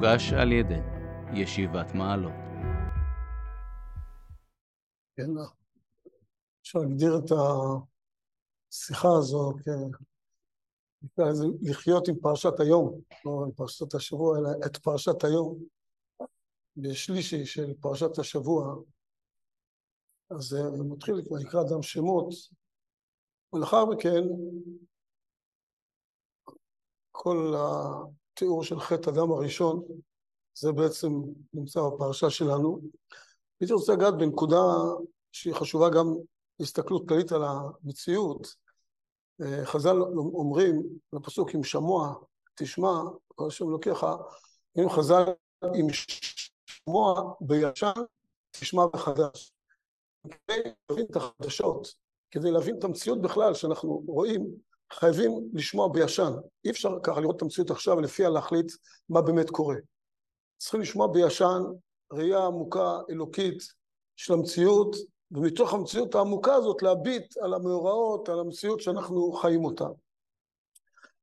הוגש על ידי ישיבת מעלות. כן, אפשר להגדיר את השיחה הזו לחיות עם פרשת היום, לא עם פרשת השבוע, אלא את פרשת היום, בשלישי של פרשת השבוע. אז זה מתחיל, נקרא אדם שמות, ולאחר מכן כל התיאור של חטא אדם הראשון, זה בעצם נמצא בפרשה שלנו. הייתי רוצה לגעת בנקודה שהיא חשובה גם להסתכלות כללית על המציאות. חז"ל אומרים לפסוק עם שמוע תשמע כל השם אלוקיך, אם חז"ל עם שמוע בישן תשמע בחדש. כדי להבין את החדשות, כדי להבין את המציאות בכלל שאנחנו רואים, חייבים לשמוע בישן. אי אפשר ככה לראות את המציאות עכשיו ולפיה להחליט מה באמת קורה. צריכים לשמוע בישן ראייה עמוקה אלוקית של המציאות, ומתוך המציאות העמוקה הזאת להביט על המאורעות, על המציאות שאנחנו חיים אותה.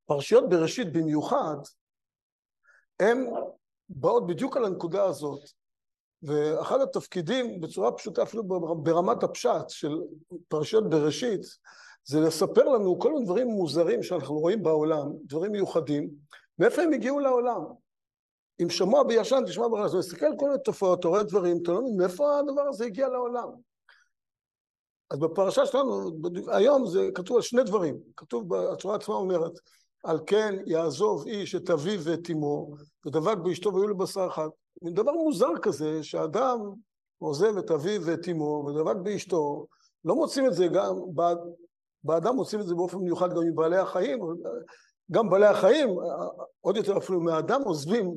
פרשיות בראשית במיוחד, הן באות בדיוק על הנקודה הזאת, ואחד התפקידים בצורה פשוטה אפילו ברמת הפשט של פרשיות בראשית זה לספר לנו כל מיני דברים מוזרים שאנחנו רואים בעולם, דברים מיוחדים, מאיפה הם הגיעו לעולם. אם שמוע בישן תשמע ברעש, אתה מסתכל על כל מיני תופעות, אתה רואה דברים, אתה לא מבין מאיפה הדבר הזה הגיע לעולם. אז בפרשה שלנו, היום זה כתוב על שני דברים, כתוב, התורה עצמה אומרת, על כן יעזוב איש את אביו ואת אמו, ודבק באשתו והיו לבשר אחד. מין דבר מוזר כזה, שאדם עוזב את אביו ואת אמו ודבק באשתו, לא מוצאים את זה גם, באדם מוצאים את זה באופן מיוחד גם מבעלי החיים, גם בעלי החיים, עוד יותר אפילו מהאדם עוזבים,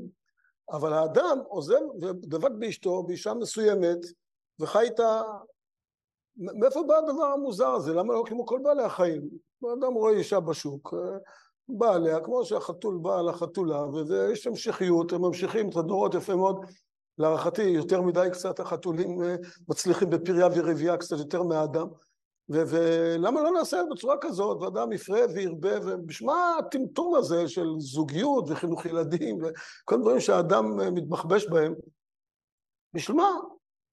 אבל האדם עוזב ודבק באשתו, באישה מסוימת, וחי איתה... מאיפה בא הדבר המוזר הזה? למה לא כמו כל בעלי החיים? האדם רואה אישה בשוק, בא עליה, כמו שהחתול בא על החתולה, ויש המשכיות, הם ממשיכים את הדורות יפה מאוד. להערכתי, יותר מדי קצת החתולים אה, מצליחים בפריה ורבייה קצת יותר מהאדם. ולמה לא נעשה בצורה כזאת, ואדם יפרה וירבה, ובשביל מה הטמטום הזה של זוגיות וחינוך ילדים וכל הדברים שהאדם אה, מתבחבש בהם? בשביל מה?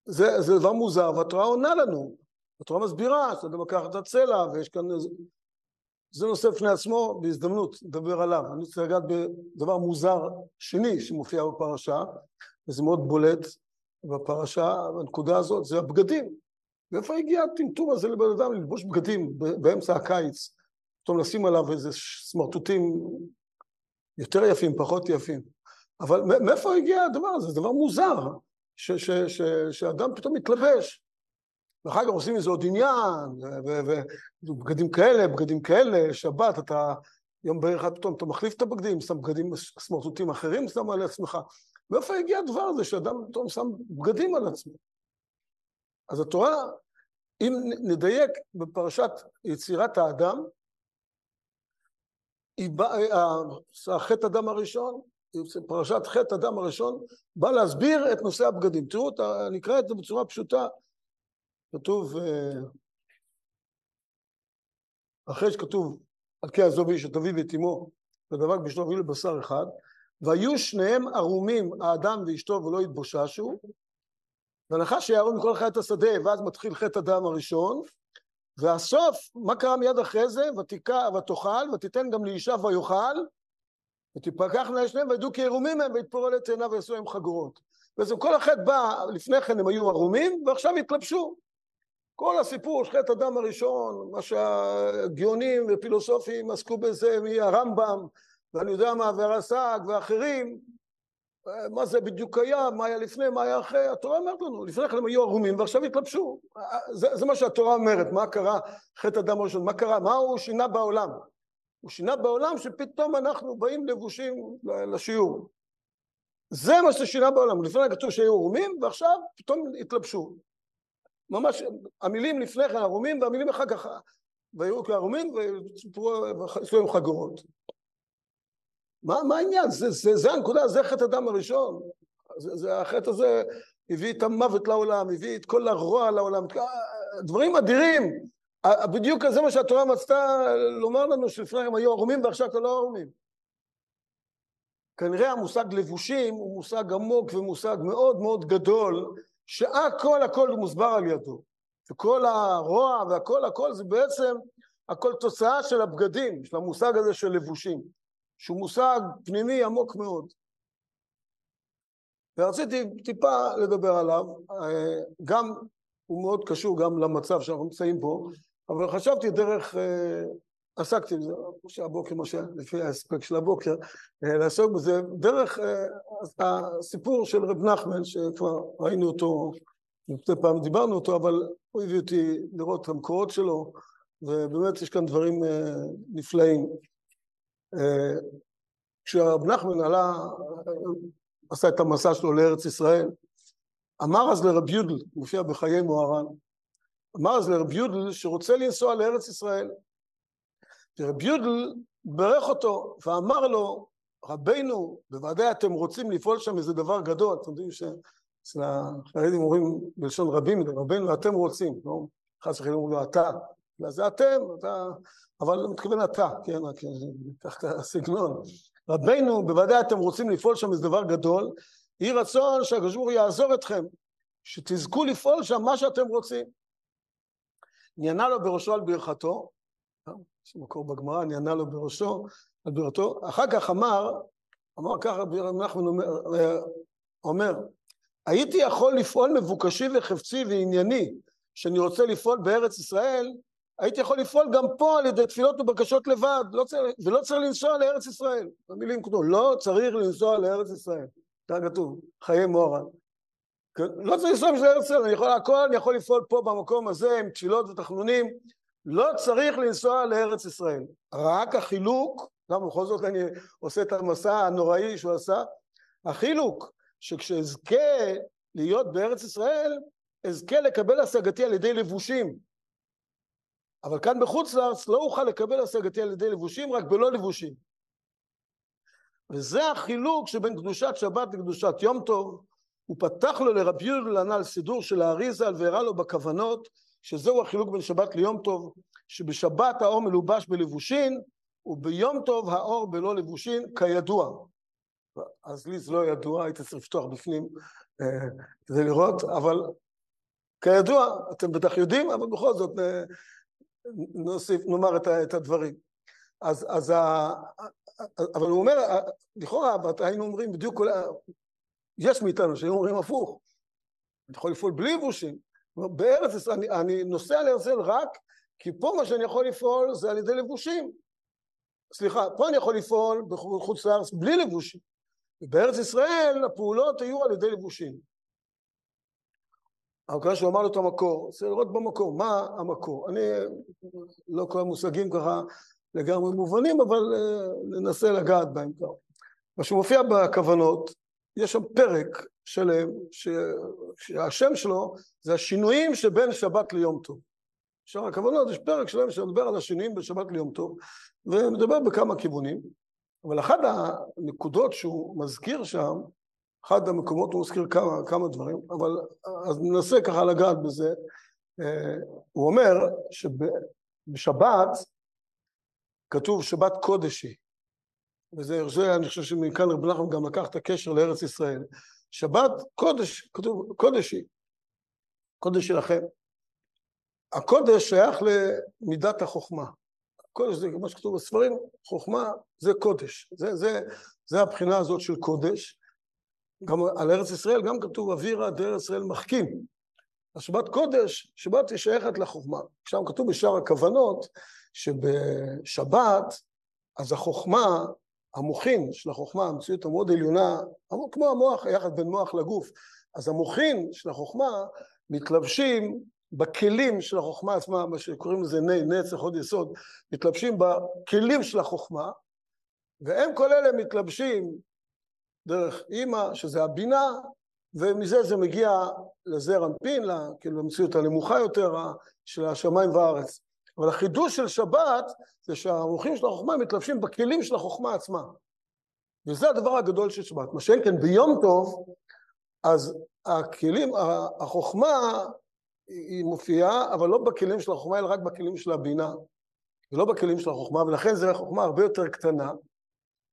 זה, זה דבר מוזר, והתורה עונה לנו. התורה מסבירה שאדם לקח את הצלע, ויש כאן זה נושא בפני עצמו, בהזדמנות נדבר עליו. אני רוצה לגעת בדבר מוזר שני שמופיע בפרשה, וזה מאוד בולט בפרשה, בנקודה הזאת, זה הבגדים. מאיפה הגיע הטמטום הזה לבן אדם ללבוש בגדים באמצע הקיץ? פתאום לשים עליו איזה סמרטוטים יותר יפים, פחות יפים. אבל מאיפה הגיע הדבר הזה? זה דבר מוזר, שאדם פתאום מתלבש. ואחר כך עושים מזה עוד עניין, ובגדים כאלה, בגדים כאלה, שבת, אתה יום בערך אחד פתאום אתה מחליף את הבגדים, שם בגדים סמרטוטים אחרים, שם על עצמך. מאיפה הגיע הדבר הזה שאדם פתאום שם בגדים על עצמו? אז התורה, אם נדייק בפרשת יצירת האדם, חטא אדם הראשון, פרשת חטא אדם הראשון, בא להסביר את נושא הבגדים. תראו, נקרא את זה בצורה פשוטה. כתוב, אה, אחרי שכתוב על כי עזוב איש את אביו ואת אמו ודבק באשתו והיו לבשר אחד והיו שניהם ערומים האדם ואשתו ולא התבוששו והנחה שיערו מכל חיית השדה ואז מתחיל חטא הדם הראשון והסוף מה קרה מיד אחרי זה? ותיקע ותאכל ותיתן גם לאישה ויאכל ותפקחנה שניהם וידעו כי ערומים הם ויתפורר את עיניו ויעשו להם חגורות. בעצם כל החטא בא לפני כן הם היו ערומים ועכשיו התלבשו. כל הסיפור של חטא הדם הראשון, מה שהגאונים ופילוסופים עסקו בזה מהרמב"ם, ואני יודע מה, והרס"ג ואחרים, מה זה בדיוק היה, מה היה לפני, מה היה אחרי, התורה אומרת לנו, לפני כן הם היו ערומים ועכשיו התלבשו. זה, זה מה שהתורה אומרת, מה קרה חטא הדם הראשון, מה קרה, מה הוא שינה בעולם. הוא שינה בעולם שפתאום אנחנו באים לבושים לשיעור. זה מה ששינה בעולם, לפני כתוב שהיו ערומים ועכשיו פתאום התלבשו. ממש, המילים לפני כן ערומים והמילים אחר כך והיו כערומים ועשו להם חגורות. מה, מה העניין? זה, זה, זה הנקודה, זה חטא הדם הראשון. זה, זה, החטא הזה הביא את המוות לעולם, הביא את כל הרוע לעולם, דברים אדירים. בדיוק זה מה שהתורה מצתה לומר לנו שלפני הם היו ערומים ועכשיו כבר לא ערומים. כנראה המושג לבושים הוא מושג עמוק ומושג מאוד מאוד גדול, שהכל הכל מוסבר על ידו. וכל הרוע והכל הכל זה בעצם הכל תוצאה של הבגדים, של המושג הזה של לבושים, שהוא מושג פנימי עמוק מאוד. ורציתי טיפה לדבר עליו, אה, גם הוא מאוד קשור גם למצב שאנחנו נמצאים פה, אבל חשבתי דרך, אה, עסקתי בזה, שהבוקר, מה לפי ההספק של הבוקר, אה, לעסוק בזה, דרך הסיפור של רב נחמן, שכבר ראינו אותו, לפני פעם דיברנו אותו, אבל הוא הביא אותי לראות את המקורות שלו, ובאמת יש כאן דברים נפלאים. כשרב נחמן עלה עשה את המסע שלו לארץ ישראל, אמר אז לרב יודל, מופיע בחיי מוהר"ן, אמר אז לרב יודל שרוצה לנסוע לארץ ישראל. ורב יודל ברך אותו ואמר לו, רבנו, בוודאי אתם רוצים לפעול שם איזה דבר גדול, אתם יודעים שאצל החרדים אומרים בלשון רבים, רבנו אתם רוצים, לא? חס וחלילה אומרים לו אתה, אלא זה אתם, אתה, אבל הוא מתכוון אתה, כן, רק קח את הסגנון. רבנו, בוודאי אתם רוצים לפעול שם איזה דבר גדול, יהי רצון שהקדוש ברוך הוא יעזור אתכם, שתזכו לפעול שם מה שאתם רוצים. נענה לו בראשו על ברכתו, אה, יש מקור בגמרא, נענה לו בראשו על ברכתו, אחר כך אמר, אמר ככה נחמן אומר, אומר, הייתי יכול לפעול מבוקשי וחפצי וענייני, שאני רוצה לפעול בארץ ישראל, הייתי יכול לפעול גם פה על ידי תפילות ובקשות לבד, לא צריך, ולא צריך לנסוע לארץ ישראל. במילים כתוב, לא צריך לנסוע לארץ ישראל. זה כתוב, חיי מורן. כן? לא צריך לנסוע בשביל ארץ ישראל, אני יכול הכל, אני יכול לפעול פה במקום הזה עם תפילות ותחנונים, לא צריך לנסוע לארץ ישראל. רק החילוק, למה בכל זאת אני עושה את המסע הנוראי שהוא עשה, החילוק שכשאזכה להיות בארץ ישראל, אזכה לקבל השגתי על ידי לבושים. אבל כאן בחוץ לארץ לא אוכל לקבל השגתי על ידי לבושים, רק בלא לבושים. וזה החילוק שבין קדושת שבת לקדושת יום טוב. הוא פתח לו לרבי יהודה הנ"ל סידור של האריזה והראה לו בכוונות שזהו החילוק בין שבת ליום טוב, שבשבת האור מלובש בלבושין וביום טוב האור בלא לבושין כידוע. אז לי זה לא ידוע, הייתי צריך לפתוח בפנים אה, כדי לראות, אבל כידוע, אתם בטח יודעים, אבל בכל זאת אה, נוסיף, נאמר את, את הדברים. אז, אז ה... אבל הוא אומר, לכאורה היינו אומרים בדיוק. יש מאיתנו שהיו אומרים הפוך, אני יכול לפעול בלי יבושים. בארץ ישראל, אני, אני נוסע ישראל רק כי פה מה שאני יכול לפעול זה על ידי לבושים. סליחה, פה אני יכול לפעול בחוץ לארץ בלי לבושים. ובארץ ישראל הפעולות היו על ידי לבושים. אבל כיוון שהוא אמר לו את המקור, צריך לראות במקור, מה המקור. אני, לא כל המושגים ככה לגמרי מובנים, אבל uh, ננסה לגעת בהם כבר. מה שמופיע בכוונות, יש שם פרק שלם, ש... שהשם שלו זה השינויים שבין שבת ליום טוב. בשאר הכוונות יש פרק שלם שמדבר על השינויים בין שבת ליום טוב, ומדבר בכמה כיוונים, אבל אחת הנקודות שהוא מזכיר שם, אחד המקומות הוא מזכיר כמה, כמה דברים, אבל אז ננסה ככה לגעת בזה. אה, הוא אומר שבשבת כתוב שבת קודש היא, וזה זה, אני חושב שמכאן רב נחמן גם לקח את הקשר לארץ ישראל. שבת קודש, כתוב קודש היא, קודש שלכם. הקודש שייך למידת החוכמה. קודש זה מה שכתוב בספרים, חוכמה זה קודש. זה, זה, זה הבחינה הזאת של קודש. גם על ארץ ישראל גם כתוב אווירה דארץ ישראל מחכים. השבת קודש, שבת היא שייכת לחוכמה. שם כתוב בשאר הכוונות שבשבת אז החוכמה, המוחין של החוכמה, המציאות המאוד עליונה, כמו המוח, היחד בין מוח לגוף, אז המוחין של החוכמה מתלבשים בכלים של החוכמה עצמה, מה שקוראים לזה נצח עוד יסוד, מתלבשים בכלים של החוכמה, והם כל אלה מתלבשים דרך אימא, שזה הבינה, ומזה זה מגיע לזר אנפין, כאילו למציאות הנמוכה יותר של השמיים והארץ. אבל החידוש של שבת זה שהמוחים של החוכמה מתלבשים בכלים של החוכמה עצמה. וזה הדבר הגדול של שבת. מה שאין כן ביום טוב, אז הכלים, החוכמה היא מופיעה, אבל לא בכלים של החוכמה, אלא רק בכלים של הבינה, ולא בכלים של החוכמה, ולכן זו חוכמה הרבה יותר קטנה,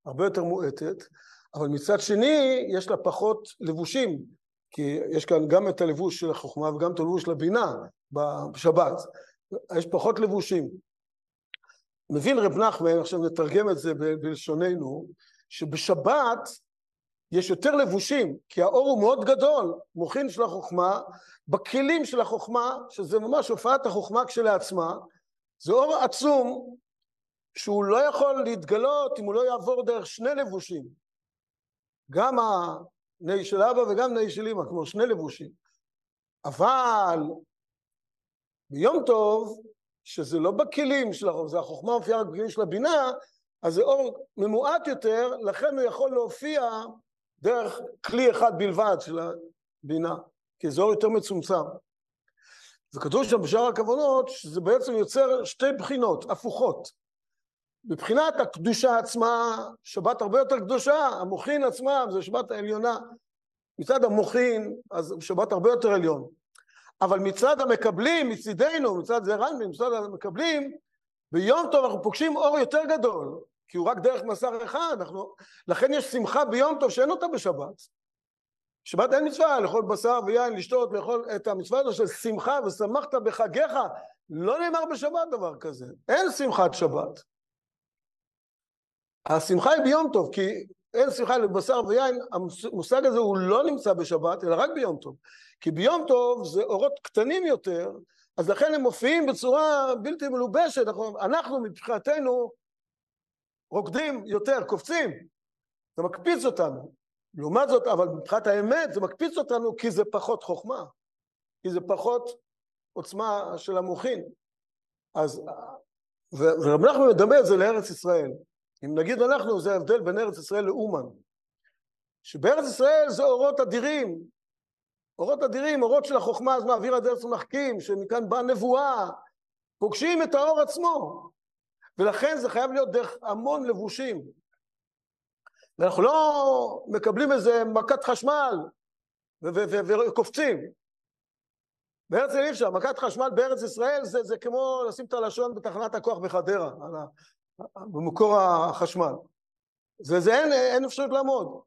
הרבה יותר מועטת, אבל מצד שני יש לה פחות לבושים, כי יש כאן גם את הלבוש של החוכמה וגם את הלבוש של הבינה בשבת. יש פחות לבושים. מבין רב נחמן, עכשיו נתרגם את זה בלשוננו, שבשבת יש יותר לבושים, כי האור הוא מאוד גדול, מוחין של החוכמה, בכלים של החוכמה, שזה ממש הופעת החוכמה כשלעצמה, זה אור עצום שהוא לא יכול להתגלות אם הוא לא יעבור דרך שני לבושים. גם הנהי של אבא וגם נהי של אמא, כמו שני לבושים. אבל ביום טוב, שזה לא בכלים של החוכמה, זה החוכמה מופיעה רק בכלים של הבינה, אז זה אור ממועט יותר, לכן הוא יכול להופיע דרך כלי אחד בלבד של הבינה, כי זה אור יותר מצומצם. וכתוב שם בשאר הכוונות שזה בעצם יוצר שתי בחינות הפוכות. מבחינת הקדושה עצמה, שבת הרבה יותר קדושה, המוחין עצמם זה שבת העליונה. מצד המוחין, אז שבת הרבה יותר עליון. אבל מצד המקבלים, מצידנו, מצד זרנבי, מצד המקבלים, ביום טוב אנחנו פוגשים אור יותר גדול, כי הוא רק דרך מסך אחד, אנחנו... לכן יש שמחה ביום טוב שאין אותה בשבת. שבת אין מצווה לאכול בשר ויין, לשתות, לאכול את המצווה הזו של שמחה ושמחת בחגיך, לא נאמר בשבת דבר כזה, אין שמחת שבת. השמחה היא ביום טוב, כי אין שמחה לבשר ויין, המושג הזה הוא לא נמצא בשבת, אלא רק ביום טוב. כי ביום טוב זה אורות קטנים יותר, אז לכן הם מופיעים בצורה בלתי מלובשת, אנחנו, אנחנו מבחינתנו רוקדים יותר, קופצים, זה מקפיץ אותנו. לעומת זאת, אבל מבחינת האמת זה מקפיץ אותנו כי זה פחות חוכמה, כי זה פחות עוצמה של המוחין. אז, ורב נחמן מדמה את זה לארץ ישראל. אם נגיד אנחנו, זה ההבדל בין ארץ ישראל לאומן. שבארץ ישראל זה אורות אדירים, אורות אדירים, אורות של החוכמה, אז מעביר הדרך ומחכים, שמכאן באה נבואה, פוגשים את האור עצמו. ולכן זה חייב להיות דרך המון לבושים. ואנחנו לא מקבלים איזה מכת חשמל וקופצים. בארץ ישראל אי אפשר, מכת חשמל בארץ ישראל זה, זה כמו לשים את הלשון בתחנת הכוח בחדרה, במקור החשמל. זה, זה אין, אין אפשרות לעמוד.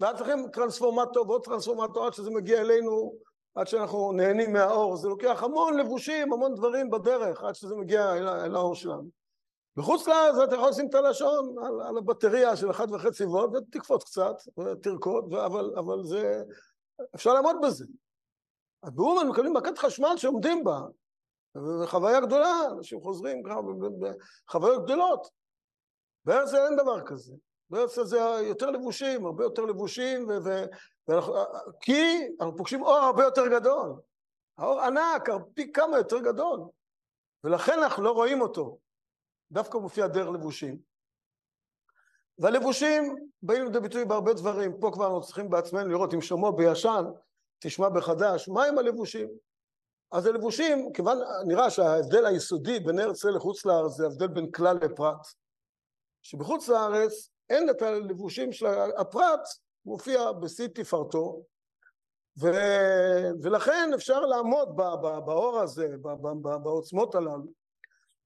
ואז צריכים טרנספורמטור ועוד טרנספורמטור עד שזה מגיע אלינו, עד שאנחנו נהנים מהאור. זה לוקח המון לבושים, המון דברים בדרך, עד שזה מגיע אל, אל האור שלנו. בחוץ לארץ אתה יכול לשים את הלשון על, על הבטריה של אחת וחצי וולט ותקפוץ קצת, ותרקוד, אבל, אבל זה... אפשר לעמוד בזה. אז באומן מקבלים מכת חשמל שעומדים בה, זו חוויה גדולה, אנשים חוזרים בחוויות גדולות. בארץ אין דבר כזה. בארץ זה יותר לבושים, הרבה יותר לבושים, ו- ו- ואנחנו, כי אנחנו פוגשים אור הרבה יותר גדול. האור ענק, פי כמה יותר גדול. ולכן אנחנו לא רואים אותו. דווקא מופיע דרך לבושים. והלבושים באים לידי ביטוי בהרבה דברים. פה כבר אנחנו צריכים בעצמנו לראות אם שמוע בישן, תשמע בחדש, מה עם הלבושים? אז הלבושים, כיוון נראה שההבדל היסודי בין ארץ ישראל לחוץ לארץ זה הבדל בין כלל לפרט. שבחוץ לארץ אין את הלבושים של הפרט, מופיע בשיא תפארתו, ו... ולכן אפשר לעמוד באור הזה, בעוצמות הללו.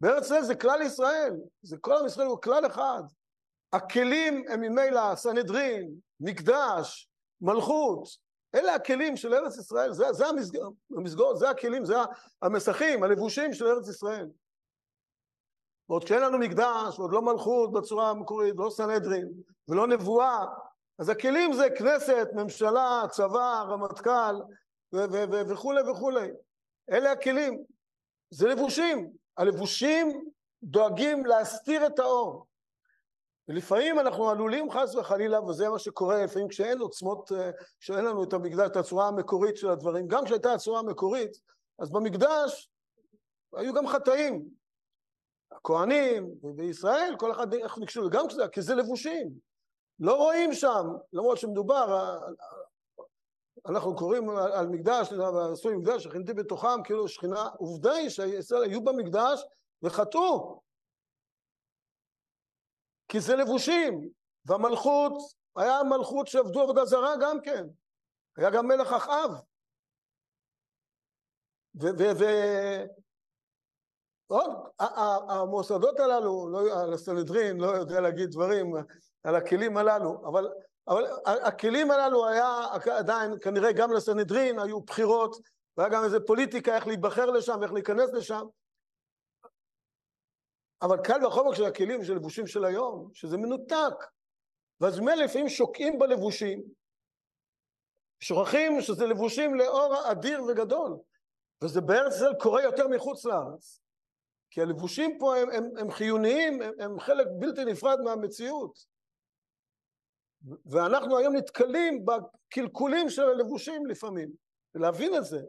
בארץ ישראל זה כלל ישראל, זה כל עם ישראל הוא כלל אחד. הכלים הם ממילא סנהדרין, מקדש, מלכות, אלה הכלים של ארץ ישראל, זה, זה המסגור, זה הכלים, זה המסכים, הלבושים של ארץ ישראל. ועוד כשאין לנו מקדש, ועוד לא מלכות בצורה המקורית, לא סנהדרין, ולא נבואה, אז הכלים זה כנסת, ממשלה, צבא, רמטכ"ל, וכולי וכולי. אלה הכלים. זה לבושים. הלבושים דואגים להסתיר את האור. ולפעמים אנחנו עלולים חס וחלילה, וזה מה שקורה לפעמים כשאין עוצמות, כשאין לנו את המקדש, את הצורה המקורית של הדברים. גם כשהייתה הצורה המקורית, אז במקדש היו גם חטאים. הכוהנים בישראל, כל אחד איך נקשו, גם כשזה, כי זה לבושים. לא רואים שם, למרות שמדובר, אנחנו קוראים על מקדש, עשוי מקדש, שכינתי בתוכם כאילו שכינה, עובדה היא שישראל היו במקדש וחטאו. כי זה לבושים, והמלכות, היה מלכות שעבדו עבודה זרה גם כן, היה גם מלך אחאב. ועוד, המוסדות הללו, לא, הסנהדרין, לא יודע להגיד דברים על הכלים הללו, אבל אבל הכלים הללו היה עדיין, כנראה גם לסנהדרין היו בחירות, והיה גם איזה פוליטיקה איך להיבחר לשם, איך להיכנס לשם. אבל קל וחומר של הכלים של לבושים של היום, שזה מנותק. ואז ממילא לפעמים שוקעים בלבושים, שוכחים שזה לבושים לאור אדיר וגדול. וזה בארץ ישראל קורה יותר מחוץ לארץ. כי הלבושים פה הם, הם, הם חיוניים, הם, הם חלק בלתי נפרד מהמציאות. ואנחנו היום נתקלים בקלקולים של הלבושים לפעמים. ולהבין את זה,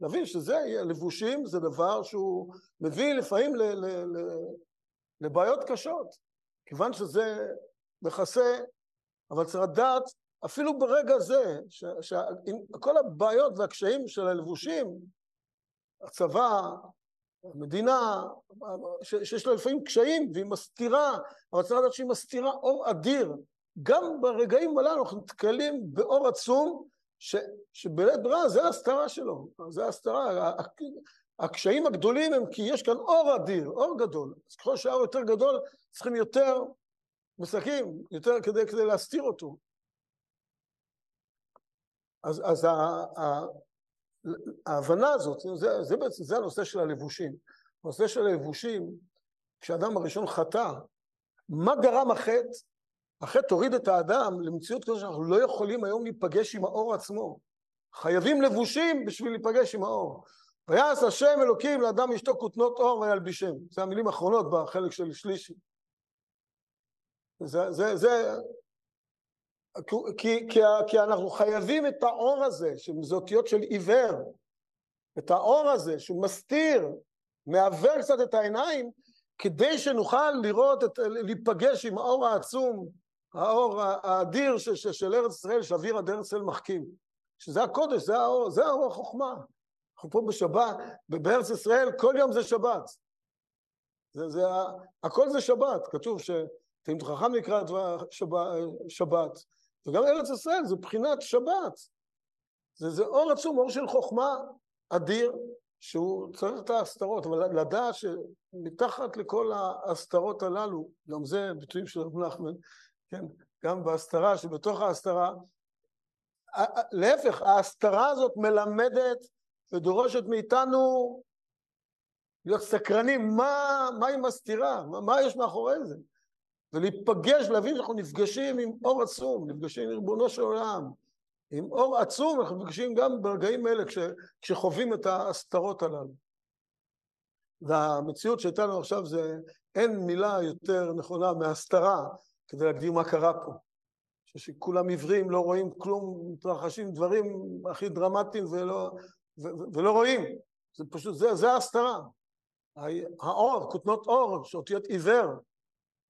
להבין שזה, לבושים זה דבר שהוא מביא לפעמים ל, ל, ל, לבעיות קשות, כיוון שזה מכסה, אבל צריך לדעת אפילו ברגע זה, שכל הבעיות והקשיים של הלבושים, הצבא, המדינה, שיש לה לפעמים קשיים והיא מסתירה, אבל צריך לדעת שהיא מסתירה אור אדיר. גם ברגעים הללו אנחנו נתקלים באור עצום, ש, שבלית ברירה זה ההסתרה שלו, זה ההסתרה. הקשיים הגדולים הם כי יש כאן אור אדיר, אור גדול. אז ככל שהאור יותר גדול, צריכים יותר מסקים, יותר כדי, כדי להסתיר אותו. אז, אז ה, ה, ההבנה הזאת, זה, זה בעצם, זה הנושא של הלבושים. הנושא של הלבושים, כשאדם הראשון חטא, מה גרם החטא? החטא הוריד את האדם למציאות כזו שאנחנו לא יכולים היום להיפגש עם האור עצמו. חייבים לבושים בשביל להיפגש עם האור. ויעש השם אלוקים לאדם אשתו כותנות אור וילבישם. זה המילים האחרונות בחלק של שלישי. זה, זה, זה, כי, כי, כי אנחנו חייבים את האור הזה, שזה אותיות של עיוור, את האור הזה שהוא מסתיר, מעוור קצת את העיניים, כדי שנוכל לראות, את, להיפגש עם האור העצום, האור האדיר של, של, של ארץ ישראל, שאוויר עד ארץ ישראל מחכים. שזה הקודש, זה האור, זה האור החוכמה. אנחנו פה בשבת, בארץ ישראל כל יום זה שבת. זה, זה, הכל זה שבת, כתוב שתלמיד חכם נקרא שבת, שבת, וגם ארץ ישראל זה בחינת שבת. זה, זה אור עצום, אור של חוכמה אדיר, שהוא צריך את ההסתרות, אבל לדעת שמתחת לכל ההסתרות הללו, גם זה ביטויים של רב נחמן, כן, גם בהסתרה, שבתוך ההסתרה, להפך, ההסתרה הזאת מלמדת ודורשת מאיתנו להיות סקרנים, מה, מה היא מסתירה, מה, מה יש מאחורי זה. ולהיפגש, להבין שאנחנו נפגשים עם אור עצום, נפגשים עם ריבונו של עולם. עם אור עצום אנחנו נפגשים גם ברגעים האלה כש, כשחווים את ההסתרות הללו. והמציאות שהייתה לנו עכשיו זה, אין מילה יותר נכונה מהסתרה כדי להגדיר מה קרה פה. שכולם עיוורים, לא רואים כלום, מתרחשים דברים הכי דרמטיים ולא, ולא רואים. זה פשוט, זה, זה ההסתרה. האור, כותנות אור, שאותיות עיוור,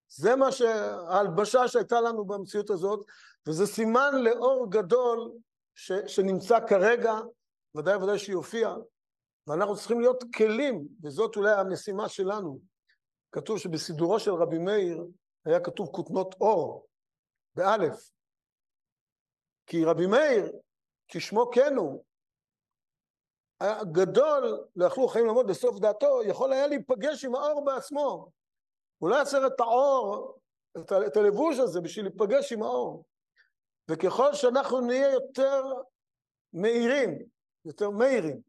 זה מה שההלבשה שהייתה לנו במציאות הזאת, וזה סימן לאור גדול ש, שנמצא כרגע, ודאי ודאי שיופיע, ואנחנו צריכים להיות כלים, וזאת אולי המשימה שלנו. כתוב שבסידורו של רבי מאיר היה כתוב כותנות אור, באלף. כי רבי מאיר, כשמו כן הוא, היה גדול, לא יכלו חיים לעמוד בסוף דעתו, יכול היה להיפגש עם האור בעצמו. הוא לא צריך את האור, את, ה, את הלבוש הזה בשביל להיפגש עם האור. וככל שאנחנו נהיה יותר מהירים, יותר מהירים,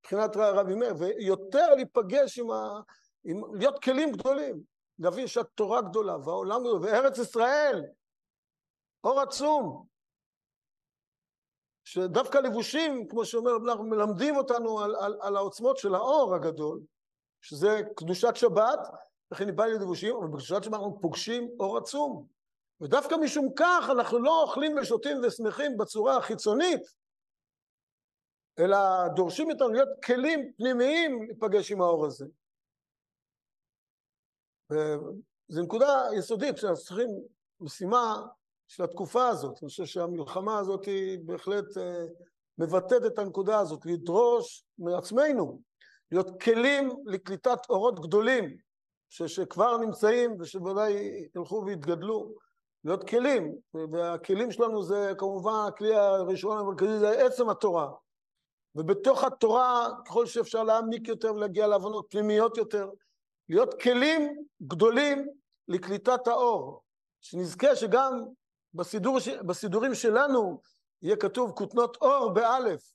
מבחינת רבי מאיר, ויותר להיפגש עם ה... עם, להיות כלים גדולים, להבין שהתורה גדולה והעולם גדול, וארץ ישראל, אור עצום, שדווקא לבושים, כמו שאומר, אנחנו מלמדים אותנו על, על, על העוצמות של האור הגדול, שזה קדושת שבת, לכן היא באה לבושים, אבל בקדושת שבת אנחנו פוגשים אור עצום. ודווקא משום כך אנחנו לא אוכלים ושותים ושמחים בצורה החיצונית, אלא דורשים מאיתנו להיות כלים פנימיים להיפגש עם האור הזה. וזו נקודה יסודית שאנחנו צריכים, משימה של התקופה הזאת. אני חושב שהמלחמה הזאת היא בהחלט אה, מבטאת את הנקודה הזאת, לדרוש מעצמנו, להיות כלים לקליטת אורות גדולים, ש, שכבר נמצאים ושבוודאי ילכו ויתגדלו, להיות כלים, והכלים שלנו זה כמובן הכלי הראשון המרכזי זה עצם התורה. ובתוך התורה, ככל שאפשר להעמיק יותר ולהגיע להבנות פנימיות יותר, להיות כלים גדולים לקליטת האור, שנזכה שגם בסידור, בסידורים שלנו יהיה כתוב כותנות אור באלף,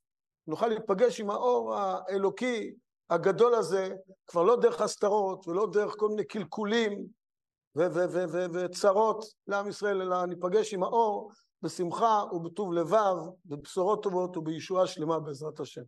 נוכל להיפגש עם האור האלוקי הגדול הזה, כבר לא דרך הסתרות ולא דרך כל מיני קלקולים וצרות לעם ישראל, אלא ניפגש עם האור בשמחה ובטוב לבב, בבשורות טובות ובישועה שלמה בעזרת השם.